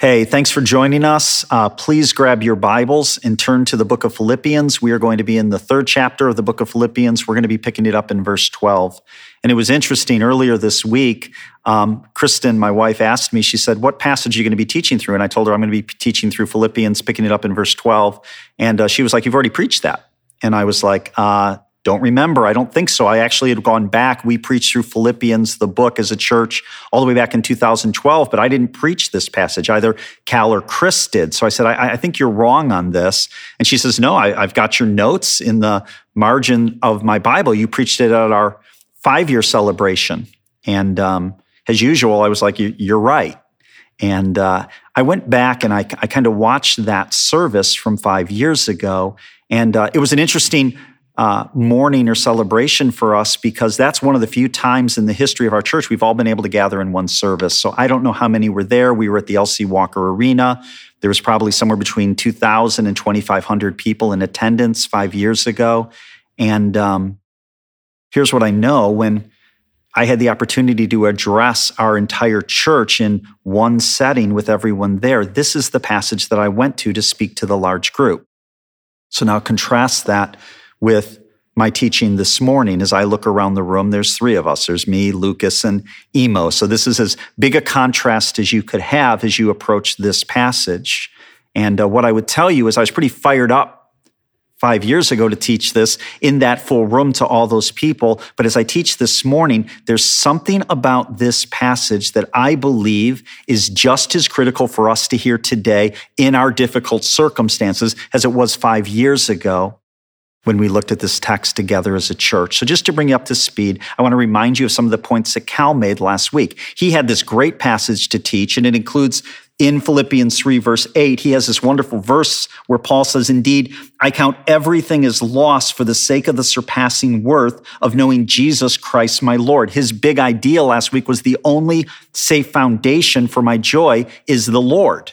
Hey, thanks for joining us. Uh, please grab your Bibles and turn to the book of Philippians. We are going to be in the third chapter of the book of Philippians. We're going to be picking it up in verse 12. And it was interesting earlier this week. Um, Kristen, my wife, asked me, she said, What passage are you going to be teaching through? And I told her I'm going to be teaching through Philippians, picking it up in verse 12. And uh, she was like, You've already preached that. And I was like, uh, don't remember. I don't think so. I actually had gone back. We preached through Philippians, the book, as a church all the way back in 2012, but I didn't preach this passage. Either Cal or Chris did. So I said, I, I think you're wrong on this. And she says, No, I, have got your notes in the margin of my Bible. You preached it at our five year celebration. And um, as usual, I was like, You're right. And uh, I went back and I, I kind of watched that service from five years ago. And uh, it was an interesting uh, morning or celebration for us because that's one of the few times in the history of our church we've all been able to gather in one service. So I don't know how many were there. We were at the LC Walker Arena. There was probably somewhere between 2,000 and 2,500 people in attendance five years ago. And um, here's what I know when I had the opportunity to address our entire church in one setting with everyone there, this is the passage that I went to to speak to the large group. So now contrast that with my teaching this morning as I look around the room. There's three of us. There's me, Lucas, and Emo. So this is as big a contrast as you could have as you approach this passage. And uh, what I would tell you is I was pretty fired up five years ago to teach this in that full room to all those people. But as I teach this morning, there's something about this passage that I believe is just as critical for us to hear today in our difficult circumstances as it was five years ago when we looked at this text together as a church. So, just to bring you up to speed, I want to remind you of some of the points that Cal made last week. He had this great passage to teach, and it includes in Philippians 3, verse 8, he has this wonderful verse where Paul says, Indeed, I count everything as loss for the sake of the surpassing worth of knowing Jesus Christ, my Lord. His big idea last week was the only safe foundation for my joy is the Lord.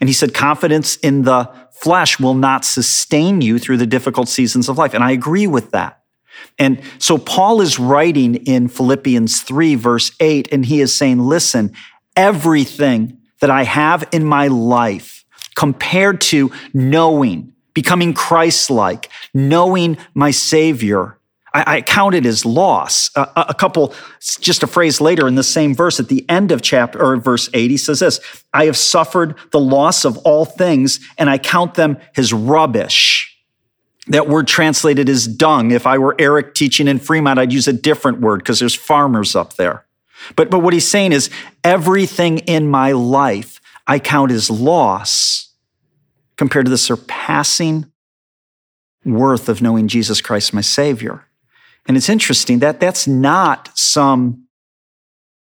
And he said, confidence in the flesh will not sustain you through the difficult seasons of life. And I agree with that. And so Paul is writing in Philippians 3, verse 8, and he is saying, listen, everything that I have in my life compared to knowing, becoming Christ like, knowing my Savior, I, I count it as loss. Uh, a couple, just a phrase later in the same verse at the end of chapter or verse 8, he says this I have suffered the loss of all things, and I count them as rubbish. That word translated as dung. If I were Eric teaching in Fremont, I'd use a different word because there's farmers up there. But, but what he's saying is everything in my life I count as loss compared to the surpassing worth of knowing Jesus Christ, my Savior. And it's interesting that that's not some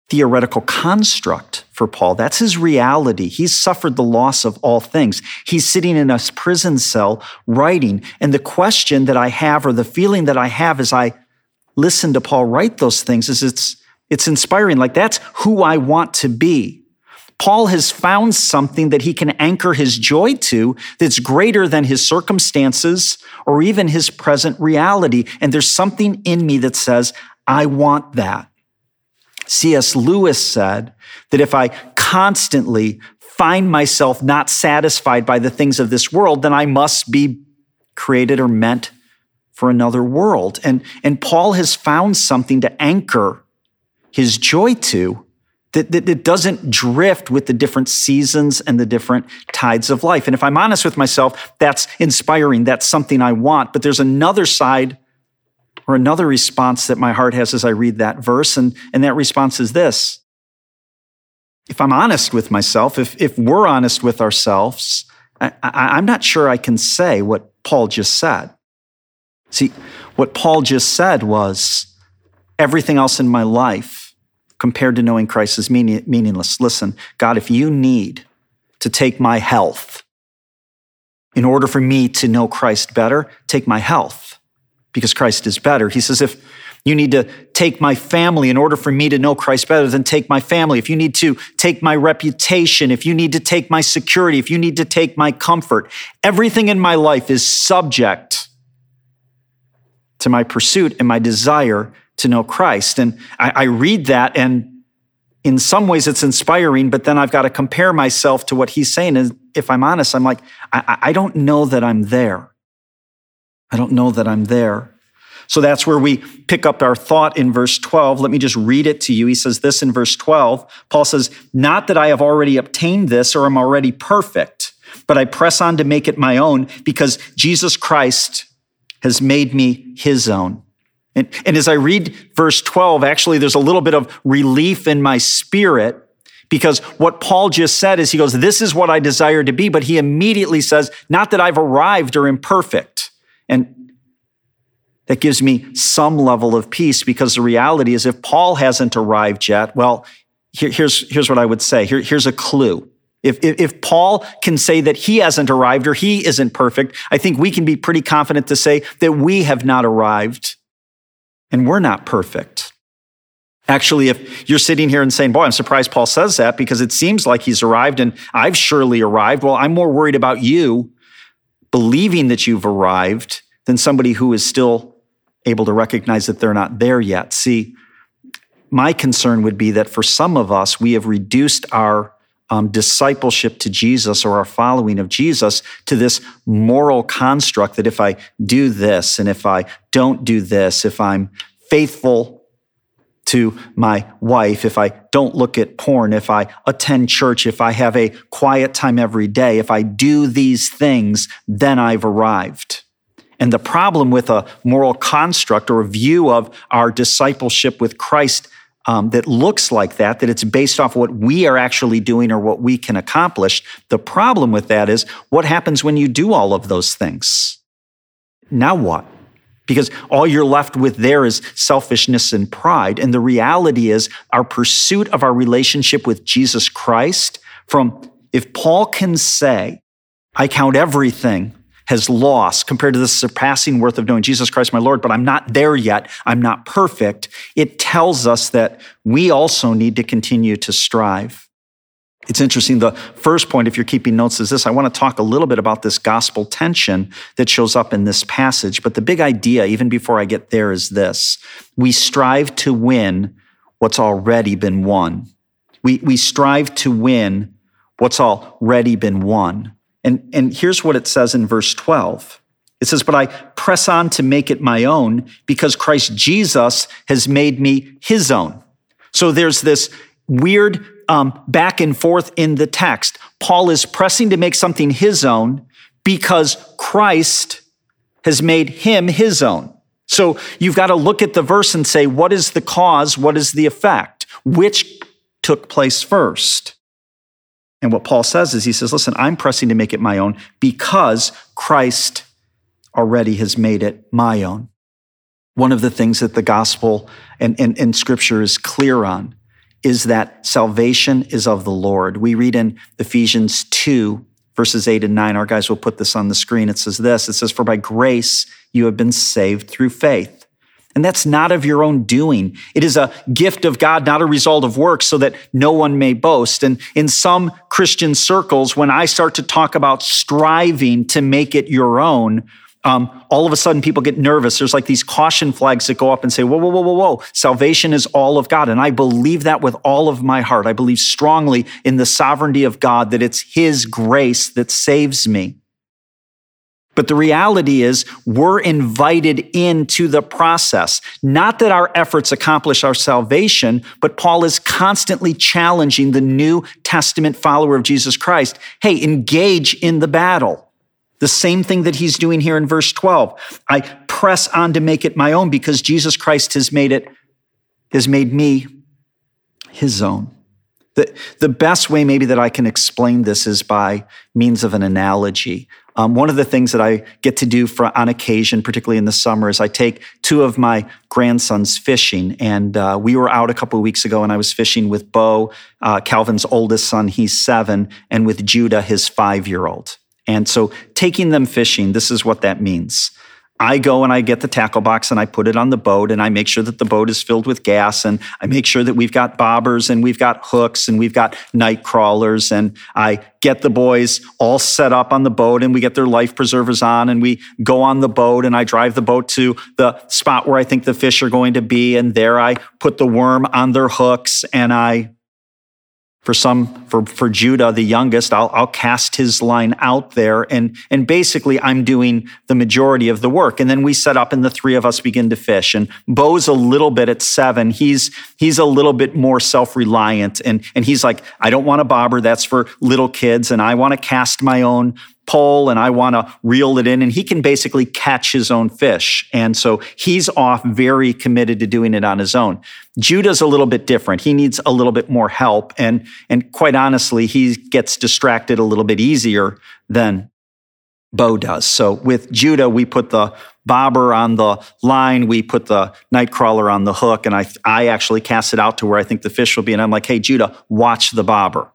theoretical construct for Paul. That's his reality. He's suffered the loss of all things. He's sitting in a prison cell writing. And the question that I have, or the feeling that I have as I listen to Paul write those things, is it's, it's inspiring. Like, that's who I want to be. Paul has found something that he can anchor his joy to that's greater than his circumstances or even his present reality. And there's something in me that says, I want that. C.S. Lewis said that if I constantly find myself not satisfied by the things of this world, then I must be created or meant for another world. And, and Paul has found something to anchor his joy to that, that, that, doesn't drift with the different seasons and the different tides of life. And if I'm honest with myself, that's inspiring. That's something I want. But there's another side or another response that my heart has as I read that verse. And, and that response is this. If I'm honest with myself, if, if we're honest with ourselves, I, I, I'm not sure I can say what Paul just said. See, what Paul just said was everything else in my life compared to knowing Christ is meaning, meaningless. Listen, God, if you need to take my health in order for me to know Christ better, take my health because Christ is better. He says, if you need to take my family in order for me to know Christ better, then take my family. If you need to take my reputation, if you need to take my security, if you need to take my comfort, everything in my life is subject to my pursuit and my desire to know Christ. And I, I read that and in some ways it's inspiring, but then I've got to compare myself to what he's saying. And if I'm honest, I'm like, I, I don't know that I'm there. I don't know that I'm there. So that's where we pick up our thought in verse 12. Let me just read it to you. He says this in verse 12. Paul says, Not that I have already obtained this or am already perfect, but I press on to make it my own because Jesus Christ has made me his own. And, and as I read verse 12, actually, there's a little bit of relief in my spirit because what Paul just said is he goes, This is what I desire to be. But he immediately says, Not that I've arrived or imperfect. And that gives me some level of peace because the reality is if Paul hasn't arrived yet, well, here, here's, here's what I would say. Here, here's a clue. If, if, if, Paul can say that he hasn't arrived or he isn't perfect, I think we can be pretty confident to say that we have not arrived and we're not perfect. Actually, if you're sitting here and saying, Boy, I'm surprised Paul says that because it seems like he's arrived and I've surely arrived. Well, I'm more worried about you believing that you've arrived than somebody who is still able to recognize that they're not there yet. See, my concern would be that for some of us, we have reduced our um, discipleship to Jesus or our following of Jesus to this moral construct that if I do this and if I don't do this, if I'm faithful to my wife, if I don't look at porn, if I attend church, if I have a quiet time every day, if I do these things, then I've arrived. And the problem with a moral construct or a view of our discipleship with Christ um, that looks like that, that it's based off what we are actually doing or what we can accomplish. The problem with that is what happens when you do all of those things? Now what? Because all you're left with there is selfishness and pride. And the reality is our pursuit of our relationship with Jesus Christ from, if Paul can say, I count everything has lost compared to the surpassing worth of knowing Jesus Christ my Lord, but I'm not there yet. I'm not perfect. It tells us that we also need to continue to strive. It's interesting. The first point, if you're keeping notes, is this. I want to talk a little bit about this gospel tension that shows up in this passage. But the big idea, even before I get there, is this we strive to win what's already been won. We, we strive to win what's already been won. And, and here's what it says in verse 12. It says, But I press on to make it my own because Christ Jesus has made me his own. So there's this weird um, back and forth in the text. Paul is pressing to make something his own because Christ has made him his own. So you've got to look at the verse and say, what is the cause? What is the effect? Which took place first? And what Paul says is, he says, listen, I'm pressing to make it my own because Christ already has made it my own. One of the things that the gospel and, and, and scripture is clear on is that salvation is of the Lord. We read in Ephesians 2, verses 8 and 9. Our guys will put this on the screen. It says this It says, For by grace you have been saved through faith and that's not of your own doing. It is a gift of God, not a result of work, so that no one may boast. And in some Christian circles, when I start to talk about striving to make it your own, um, all of a sudden people get nervous. There's like these caution flags that go up and say, whoa, whoa, whoa, whoa, whoa. Salvation is all of God. And I believe that with all of my heart. I believe strongly in the sovereignty of God, that it's His grace that saves me. But the reality is, we're invited into the process. Not that our efforts accomplish our salvation, but Paul is constantly challenging the New Testament follower of Jesus Christ. Hey, engage in the battle. The same thing that he's doing here in verse 12. I press on to make it my own because Jesus Christ has made it, has made me his own. The, the best way maybe that I can explain this is by means of an analogy. Um, one of the things that I get to do for, on occasion, particularly in the summer, is I take two of my grandsons fishing. And uh, we were out a couple of weeks ago, and I was fishing with Bo, uh, Calvin's oldest son, he's seven, and with Judah, his five year old. And so taking them fishing, this is what that means. I go and I get the tackle box and I put it on the boat and I make sure that the boat is filled with gas and I make sure that we've got bobbers and we've got hooks and we've got night crawlers and I get the boys all set up on the boat and we get their life preservers on and we go on the boat and I drive the boat to the spot where I think the fish are going to be and there I put the worm on their hooks and I For some, for, for Judah, the youngest, I'll, I'll cast his line out there and, and basically I'm doing the majority of the work. And then we set up and the three of us begin to fish. And Bo's a little bit at seven. He's, he's a little bit more self-reliant and, and he's like, I don't want a bobber. That's for little kids. And I want to cast my own pole and I want to reel it in. And he can basically catch his own fish. And so he's off very committed to doing it on his own. Judah's a little bit different. He needs a little bit more help. And, and quite honestly, he gets distracted a little bit easier than Bo does. So with Judah, we put the bobber on the line, we put the nightcrawler on the hook, and I, I actually cast it out to where I think the fish will be. And I'm like, hey, Judah, watch the bobber.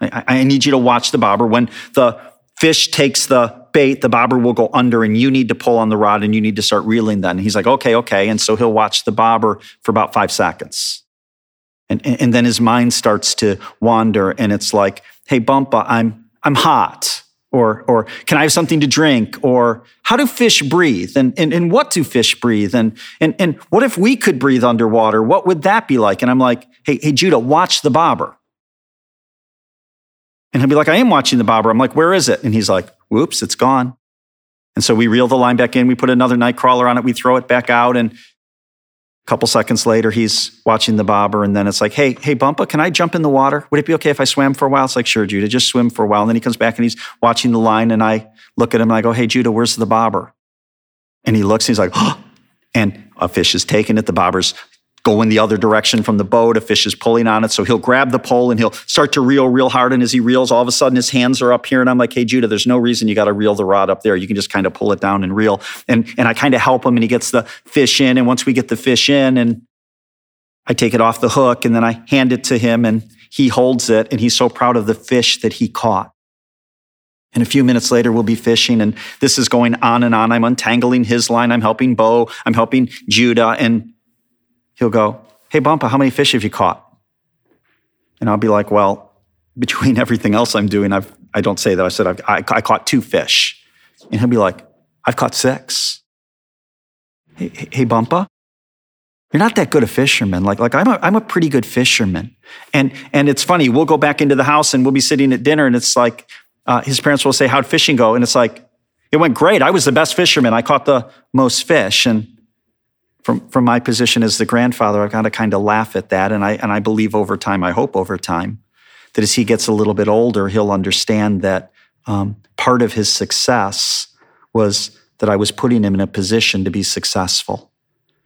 I, I need you to watch the bobber. When the fish takes the bait, the bobber will go under, and you need to pull on the rod and you need to start reeling then. And he's like, okay, okay. And so he'll watch the bobber for about five seconds. And, and then his mind starts to wander, and it's like, hey, Bumpa, I'm, I'm hot. Or, or can I have something to drink? Or how do fish breathe? And, and, and what do fish breathe? And, and, and what if we could breathe underwater? What would that be like? And I'm like, hey, hey, Judah, watch the bobber. And he'll be like, I am watching the bobber. I'm like, where is it? And he's like, whoops, it's gone. And so we reel the line back in. We put another night crawler on it. We throw it back out. And a couple seconds later, he's watching the bobber. And then it's like, hey, hey, Bumpa, can I jump in the water? Would it be okay if I swam for a while? It's like, sure, Judah, just swim for a while. And then he comes back and he's watching the line. And I look at him and I go, hey, Judah, where's the bobber? And he looks and he's like, oh, and a fish is taken it. The bobber's going the other direction from the boat. A fish is pulling on it. So he'll grab the pole and he'll start to reel real hard. And as he reels, all of a sudden his hands are up here. And I'm like, hey, Judah, there's no reason you got to reel the rod up there. You can just kind of pull it down and reel. And, and I kind of help him and he gets the fish in. And once we get the fish in and I take it off the hook and then I hand it to him and he holds it and he's so proud of the fish that he caught. And a few minutes later, we'll be fishing, and this is going on and on. I'm untangling his line. I'm helping Bo. I'm helping Judah. And he'll go, Hey, Bumpa, how many fish have you caught? And I'll be like, Well, between everything else I'm doing, I've, I don't say that. I said, I, I caught two fish. And he'll be like, I've caught six. Hey, hey, Bumpa, you're not that good a fisherman. Like, like I'm a, I'm a pretty good fisherman. And, and it's funny, we'll go back into the house and we'll be sitting at dinner and it's like, uh, his parents will say, how'd fishing go? And it's like, it went great. I was the best fisherman. I caught the most fish. And from, from my position as the grandfather, I've got to kind of laugh at that. And I, and I believe over time, I hope over time, that as he gets a little bit older, he'll understand that um, part of his success was that I was putting him in a position to be successful.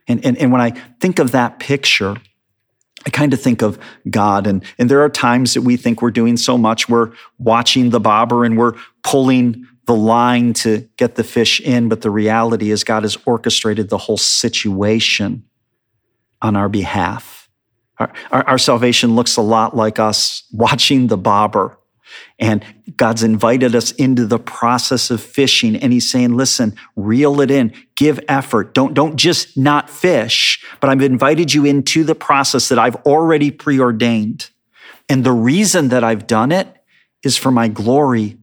And, and, and when I think of that picture, I kind of think of God. And, and there are times that we think we're doing so much. We're watching the bobber and we're pulling the line to get the fish in, but the reality is God has orchestrated the whole situation on our behalf. Our, our, our, salvation looks a lot like us watching the bobber. And God's invited us into the process of fishing. And He's saying, listen, reel it in, give effort. Don't, don't just not fish, but I've invited you into the process that I've already preordained. And the reason that I've done it is for my glory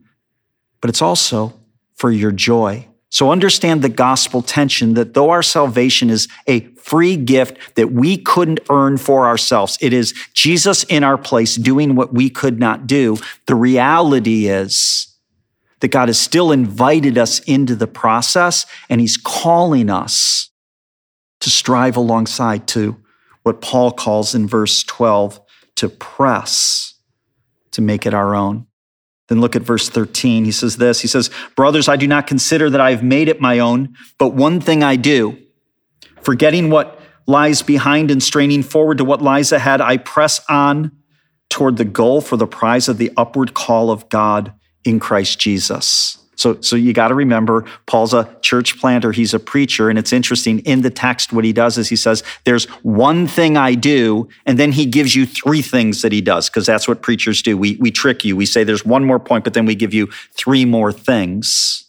but it's also for your joy. So understand the gospel tension that though our salvation is a free gift that we couldn't earn for ourselves, it is Jesus in our place doing what we could not do. The reality is that God has still invited us into the process and he's calling us to strive alongside to what Paul calls in verse 12 to press to make it our own. Then look at verse 13. He says this He says, Brothers, I do not consider that I have made it my own, but one thing I do, forgetting what lies behind and straining forward to what lies ahead, I press on toward the goal for the prize of the upward call of God in Christ Jesus. So, so you got to remember, Paul's a church planter, he's a preacher. And it's interesting in the text, what he does is he says, There's one thing I do, and then he gives you three things that he does, because that's what preachers do. We, we trick you. We say there's one more point, but then we give you three more things.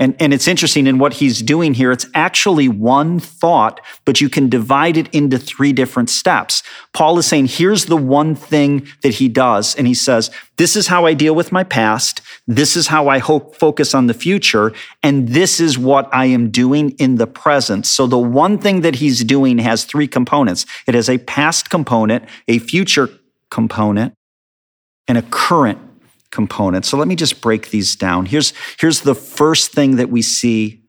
And, and it's interesting in what he's doing here. It's actually one thought, but you can divide it into three different steps. Paul is saying, here's the one thing that he does. And he says, this is how I deal with my past. This is how I hope focus on the future. And this is what I am doing in the present. So the one thing that he's doing has three components. It has a past component, a future component, and a current component. So let me just break these down. Here's, here's the first thing that we see,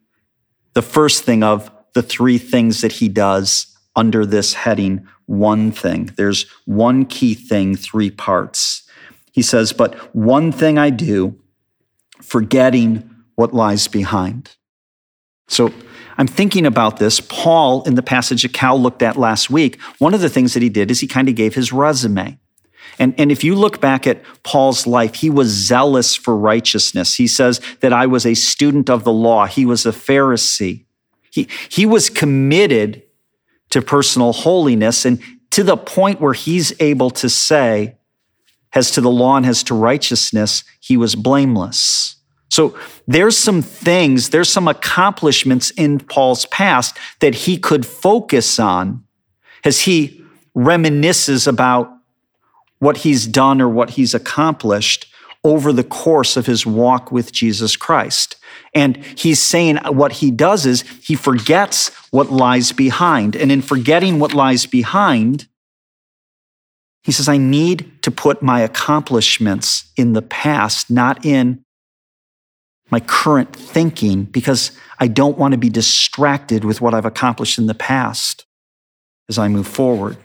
the first thing of the three things that he does under this heading, one thing. There's one key thing, three parts. He says, But one thing I do, forgetting what lies behind. So I'm thinking about this. Paul, in the passage that Cal looked at last week, one of the things that he did is he kind of gave his resume. And, and if you look back at Paul's life, he was zealous for righteousness. He says that I was a student of the law. He was a Pharisee. He, he was committed to personal holiness and to the point where he's able to say, as to the law and as to righteousness, he was blameless. So there's some things, there's some accomplishments in Paul's past that he could focus on as he reminisces about what he's done or what he's accomplished over the course of his walk with Jesus Christ. And he's saying what he does is he forgets what lies behind. And in forgetting what lies behind, he says, I need to put my accomplishments in the past, not in my current thinking because I don't want to be distracted with what I've accomplished in the past as I move forward.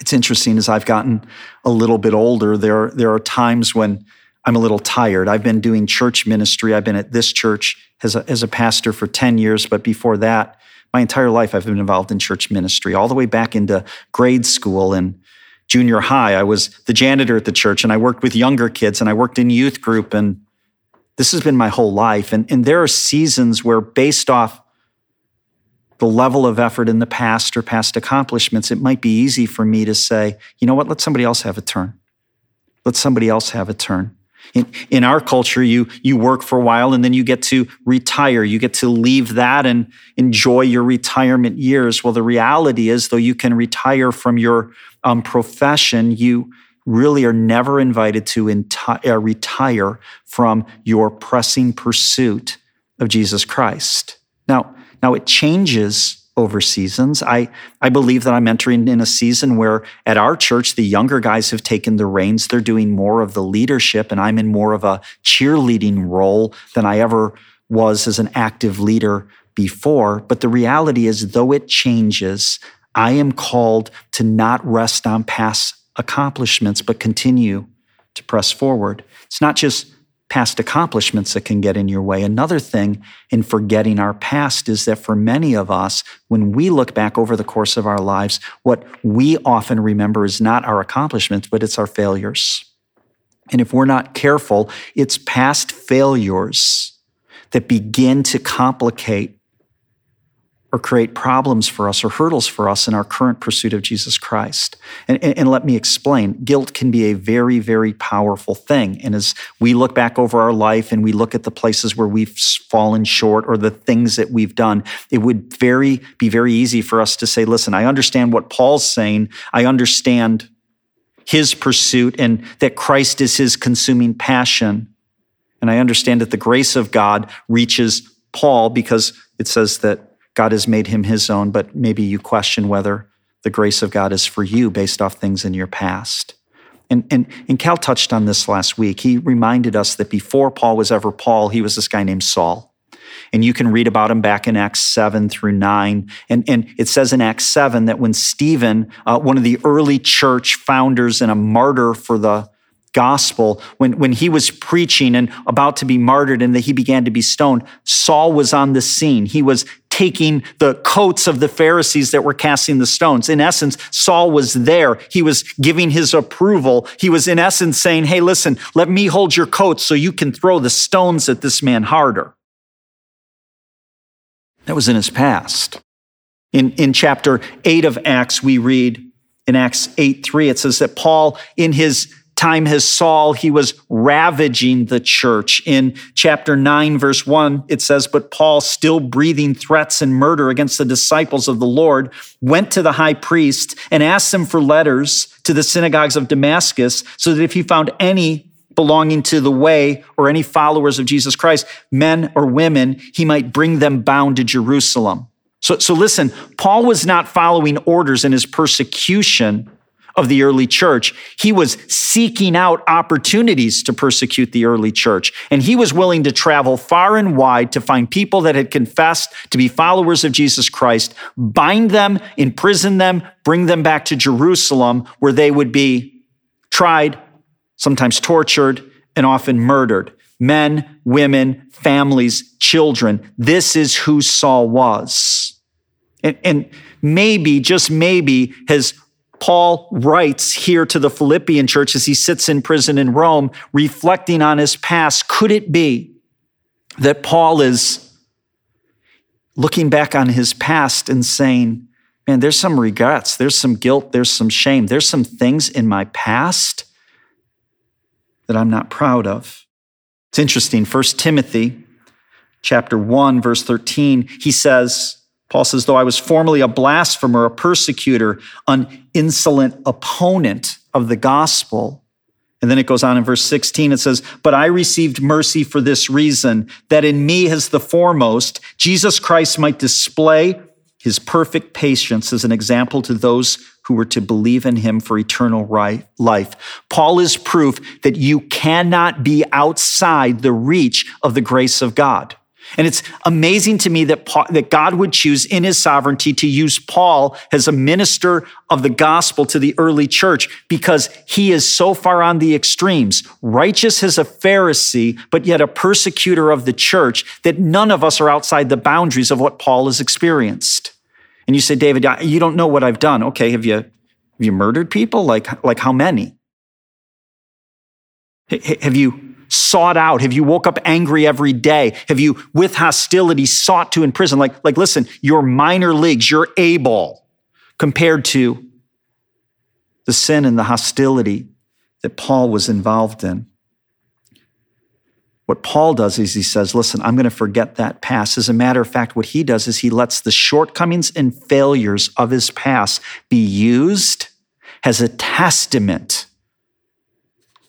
It's interesting as I've gotten a little bit older, there, there are times when I'm a little tired. I've been doing church ministry. I've been at this church as a, as a pastor for 10 years, but before that, my entire life I've been involved in church ministry, all the way back into grade school and junior high. I was the janitor at the church and I worked with younger kids and I worked in youth group and this has been my whole life. And, and there are seasons where, based off the level of effort in the past or past accomplishments, it might be easy for me to say, you know what, let somebody else have a turn. Let somebody else have a turn. In, in our culture, you, you work for a while and then you get to retire. You get to leave that and enjoy your retirement years. Well, the reality is, though you can retire from your um, profession, you, really are never invited to enti- uh, retire from your pressing pursuit of Jesus Christ. Now, now it changes over seasons. I, I believe that I'm entering in a season where at our church, the younger guys have taken the reins. They're doing more of the leadership, and I'm in more of a cheerleading role than I ever was as an active leader before. But the reality is, though it changes, I am called to not rest on past accomplishments, but continue to press forward. It's not just past accomplishments that can get in your way. Another thing in forgetting our past is that for many of us, when we look back over the course of our lives, what we often remember is not our accomplishments, but it's our failures. And if we're not careful, it's past failures that begin to complicate or create problems for us or hurdles for us in our current pursuit of Jesus Christ. And, and, and, let me explain guilt can be a very, very powerful thing. And as we look back over our life and we look at the places where we've fallen short or the things that we've done, it would very be very easy for us to say, listen, I understand what Paul's saying. I understand his pursuit and that Christ is his consuming passion. And I understand that the grace of God reaches Paul because it says that God has made him his own, but maybe you question whether the grace of God is for you based off things in your past. And, and, and Cal touched on this last week. He reminded us that before Paul was ever Paul, he was this guy named Saul. And you can read about him back in Acts 7 through 9. And, and it says in Acts 7 that when Stephen, uh, one of the early church founders and a martyr for the gospel, when, when he was preaching and about to be martyred and that he began to be stoned, Saul was on the scene. He was taking the coats of the Pharisees that were casting the stones. In essence, Saul was there. He was giving his approval. He was, in essence, saying, Hey, listen, let me hold your coat so you can throw the stones at this man harder. That was in his past. In, in chapter 8 of Acts, we read in Acts 8 3, it says that Paul, in his time as Saul, he was ravaging the church. In chapter 9, verse 1, it says, But Paul, still breathing threats and murder against the disciples of the Lord, went to the high priest and asked him for letters to the synagogues of Damascus, so that if he found any belonging to the way or any followers of Jesus Christ, men or women, he might bring them bound to Jerusalem. So, so listen, Paul was not following orders in his persecution of the early church. He was seeking out opportunities to persecute the early church. And he was willing to travel far and wide to find people that had confessed to be followers of Jesus Christ, bind them, imprison them, bring them back to Jerusalem, where they would be tried, sometimes tortured, and often murdered. Men, women, families, children. This is who Saul was. And, and maybe, just maybe, has Paul writes here to the Philippian church as he sits in prison in Rome, reflecting on his past. Could it be that Paul is looking back on his past and saying, Man, there's some regrets, there's some guilt, there's some shame, there's some things in my past that I'm not proud of. It's interesting. 1 Timothy chapter 1, verse 13, he says, Paul says, though I was formerly a blasphemer, a persecutor, an insolent opponent of the gospel. And then it goes on in verse 16, it says, But I received mercy for this reason, that in me as the foremost, Jesus Christ might display his perfect patience as an example to those who were to believe in him for eternal life. Paul is proof that you cannot be outside the reach of the grace of God. And it's amazing to me that, Paul, that God would choose in his sovereignty to use Paul as a minister of the gospel to the early church because he is so far on the extremes, righteous as a Pharisee, but yet a persecutor of the church, that none of us are outside the boundaries of what Paul has experienced. And you say, David, you don't know what I've done. Okay, have you, have you murdered people? Like, like how many? Have you sought out? Have you woke up angry every day? Have you, with hostility, sought to imprison? Like, like listen, you're minor leagues, you're able compared to the sin and the hostility that Paul was involved in. What Paul does is he says, Listen, I'm going to forget that past. As a matter of fact, what he does is he lets the shortcomings and failures of his past be used as a testament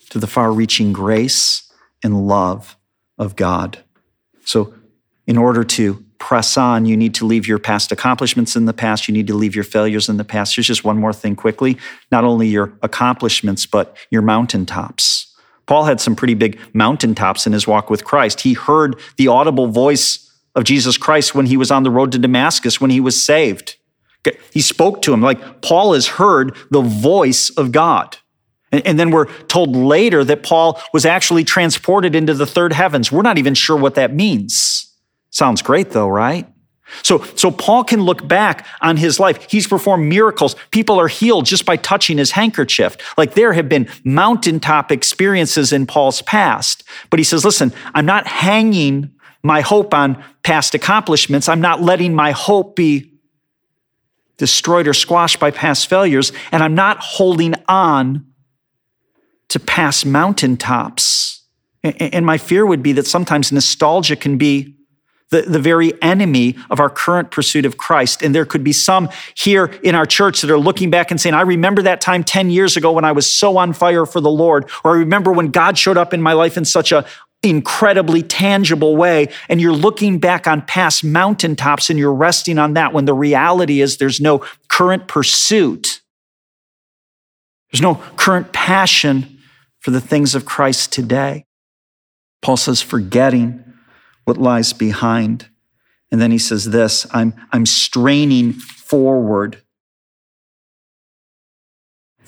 to the far reaching grace and love of God. So, in order to press on, you need to leave your past accomplishments in the past. You need to leave your failures in the past. Here's just one more thing quickly not only your accomplishments, but your mountaintops. Paul had some pretty big mountaintops in his walk with Christ. He heard the audible voice of Jesus Christ when he was on the road to Damascus, when he was saved. He spoke to him like Paul has heard the voice of God. And, then we're told later that Paul was actually transported into the third heavens. We're not even sure what that means. Sounds great though, right? So, so Paul can look back on his life. He's performed miracles. People are healed just by touching his handkerchief. Like there have been mountaintop experiences in Paul's past. But he says, listen, I'm not hanging my hope on past accomplishments. I'm not letting my hope be destroyed or squashed by past failures. And I'm not holding on to pass mountaintops. And my fear would be that sometimes nostalgia can be the, the very enemy of our current pursuit of Christ. And there could be some here in our church that are looking back and saying, I remember that time 10 years ago when I was so on fire for the Lord, or I remember when God showed up in my life in such a incredibly tangible way. And you're looking back on past mountaintops and you're resting on that when the reality is there's no current pursuit. There's no current passion for the things of Christ today. Paul says, forgetting what lies behind. And then he says this I'm, I'm straining forward,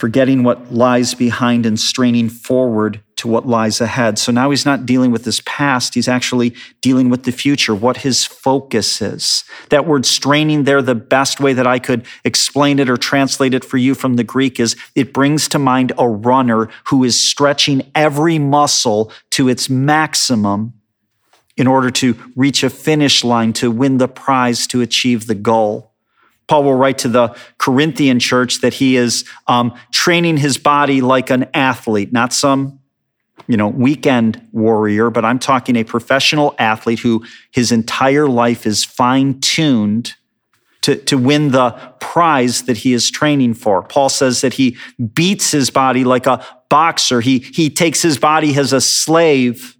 forgetting what lies behind and straining forward to what lies ahead. So now he's not dealing with his past, he's actually dealing with the future, what his focus is. That word straining there, the best way that I could explain it or translate it for you from the Greek is it brings to mind a runner who is stretching every muscle to its maximum in order to reach a finish line, to win the prize, to achieve the goal. Paul will write to the Corinthian church that he is um, training his body like an athlete, not some you know, weekend warrior, but I'm talking a professional athlete who his entire life is fine tuned to, to win the prize that he is training for. Paul says that he beats his body like a boxer. He, he takes his body as a slave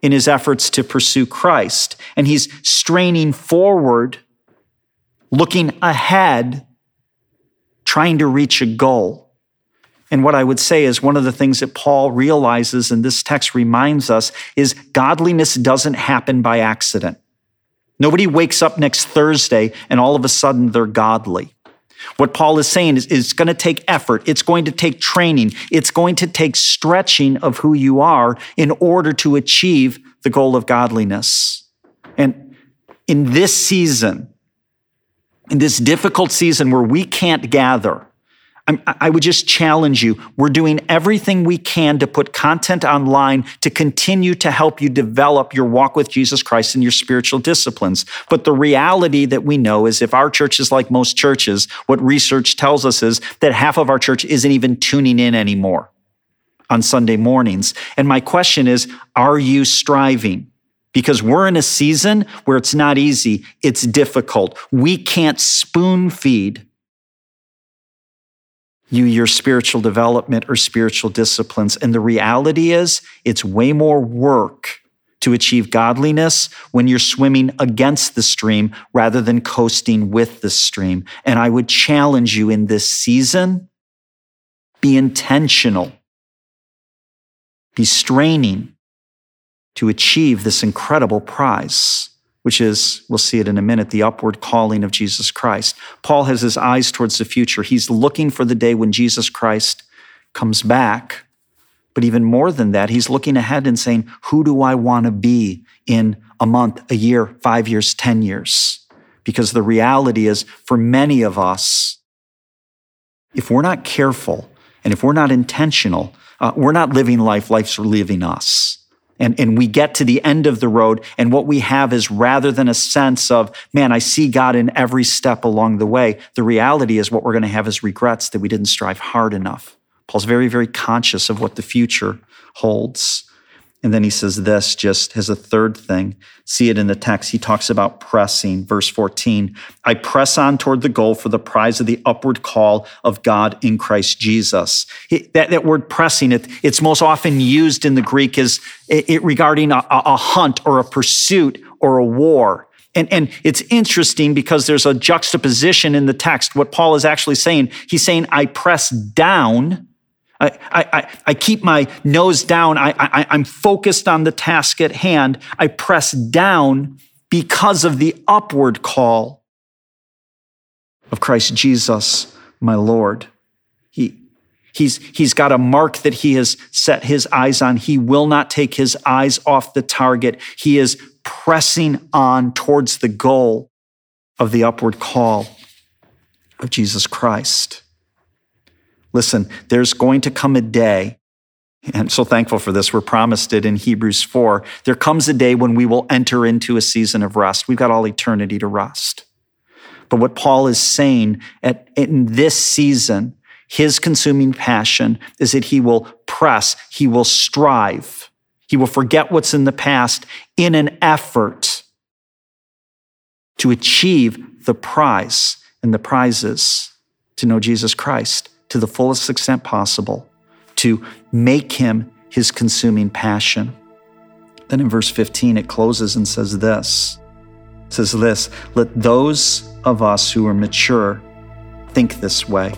in his efforts to pursue Christ. And he's straining forward, looking ahead, trying to reach a goal. And what I would say is one of the things that Paul realizes, and this text reminds us, is godliness doesn't happen by accident. Nobody wakes up next Thursday and all of a sudden they're godly. What Paul is saying is it's going to take effort. It's going to take training. It's going to take stretching of who you are in order to achieve the goal of godliness. And in this season, in this difficult season where we can't gather, I would just challenge you. We're doing everything we can to put content online to continue to help you develop your walk with Jesus Christ and your spiritual disciplines. But the reality that we know is if our church is like most churches, what research tells us is that half of our church isn't even tuning in anymore on Sunday mornings. And my question is, are you striving? Because we're in a season where it's not easy. It's difficult. We can't spoon feed you your spiritual development or spiritual disciplines. And the reality is, it's way more work to achieve godliness when you're swimming against the stream rather than coasting with the stream. And I would challenge you in this season be intentional, be straining to achieve this incredible prize which is, we'll see it in a minute, the upward calling of Jesus Christ. Paul has his eyes towards the future. He's looking for the day when Jesus Christ comes back. But even more than that, he's looking ahead and saying, Who do I want to be in a month, a year, five years, 10 years? Because the reality is, for many of us, if we're not careful and if we're not intentional, uh, we're not living life, life's living us. And, and we get to the end of the road, and what we have is rather than a sense of, man, I see God in every step along the way, the reality is what we're going to have is regrets that we didn't strive hard enough. Paul's very, very conscious of what the future holds. And then he says this just as a third thing. See it in the text. He talks about pressing. Verse 14 I press on toward the goal for the prize of the upward call of God in Christ Jesus. that, that word pressing, it, it's most often used in the Greek as it, it regarding a, a hunt or a pursuit or a war. And, and it's interesting because there's a juxtaposition in the text. What Paul is actually saying, he's saying, I press down I, I, I keep my nose down. I, I, I'm focused on the task at hand. I press down because of the upward call of Christ Jesus, my Lord. He, he's, he's got a mark that he has set his eyes on. He will not take his eyes off the target. He is pressing on towards the goal of the upward call of Jesus Christ. Listen, there's going to come a day, I'm so thankful for this. We're promised it in Hebrews 4. There comes a day when we will enter into a season of rest. We've got all eternity to rest. But what Paul is saying at, in this season, his consuming passion is that he will press, he will strive, he will forget what's in the past in an effort to achieve the prize. And the prize is to know Jesus Christ to the fullest extent possible to make him his consuming passion. Then in verse 15, it closes and says this it says this let those of us who are mature think this way.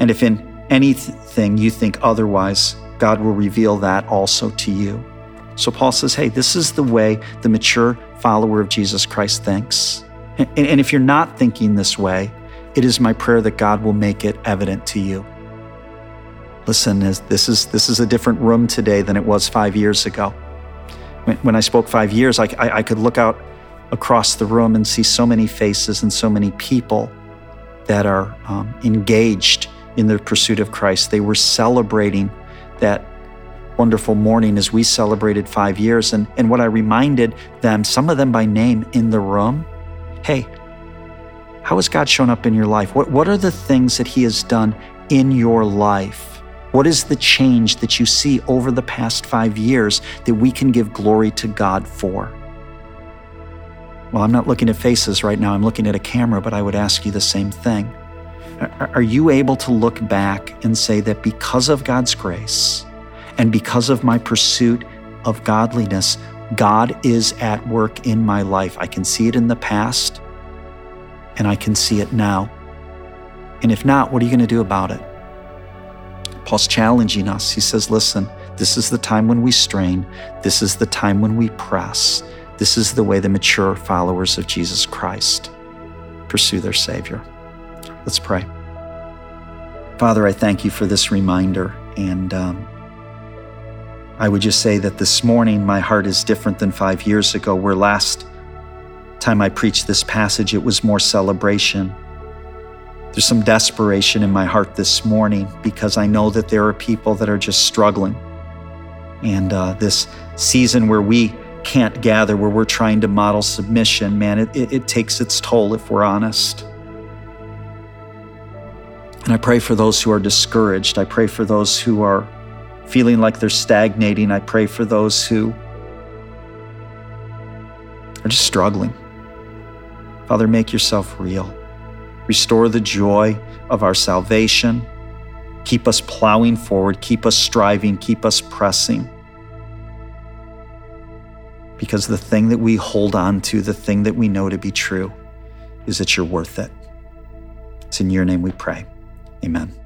And if in anything you think otherwise, God will reveal that also to you. So Paul says, hey, this is the way the mature follower of Jesus Christ thinks. And, and if you're not thinking this way, it is my prayer that God will make it evident to you. Listen, this is, this is a different room today than it was five years ago. When I spoke five years, I, I, I could look out across the room and see so many faces and so many people that are um, engaged in the pursuit of Christ. They were celebrating that wonderful morning as we celebrated five years. And, and what I reminded them, some of them by name in the room, hey, how has God shown up in your life? What, what are the things that He has done in your life? What is the change that you see over the past five years that we can give glory to God for? Well, I'm not looking at faces right now, I'm looking at a camera, but I would ask you the same thing. Are you able to look back and say that because of God's grace and because of my pursuit of godliness, God is at work in my life? I can see it in the past and I can see it now. And if not, what are you going to do about it? Paul's challenging us. He says, Listen, this is the time when we strain, this is the time when we press. This is the way the mature followers of Jesus Christ pursue their Savior. Let's pray. Father, I thank you for this reminder. And um, I would just say that this morning my heart is different than five years ago, where last time I preached this passage, it was more celebration. There's some desperation in my heart this morning because I know that there are people that are just struggling. And uh, this season where we can't gather, where we're trying to model submission, man, it, it, it takes its toll if we're honest. And I pray for those who are discouraged. I pray for those who are feeling like they're stagnating. I pray for those who are just struggling. Father, make yourself real. Restore the joy of our salvation. Keep us plowing forward. Keep us striving. Keep us pressing. Because the thing that we hold on to, the thing that we know to be true, is that you're worth it. It's in your name we pray. Amen.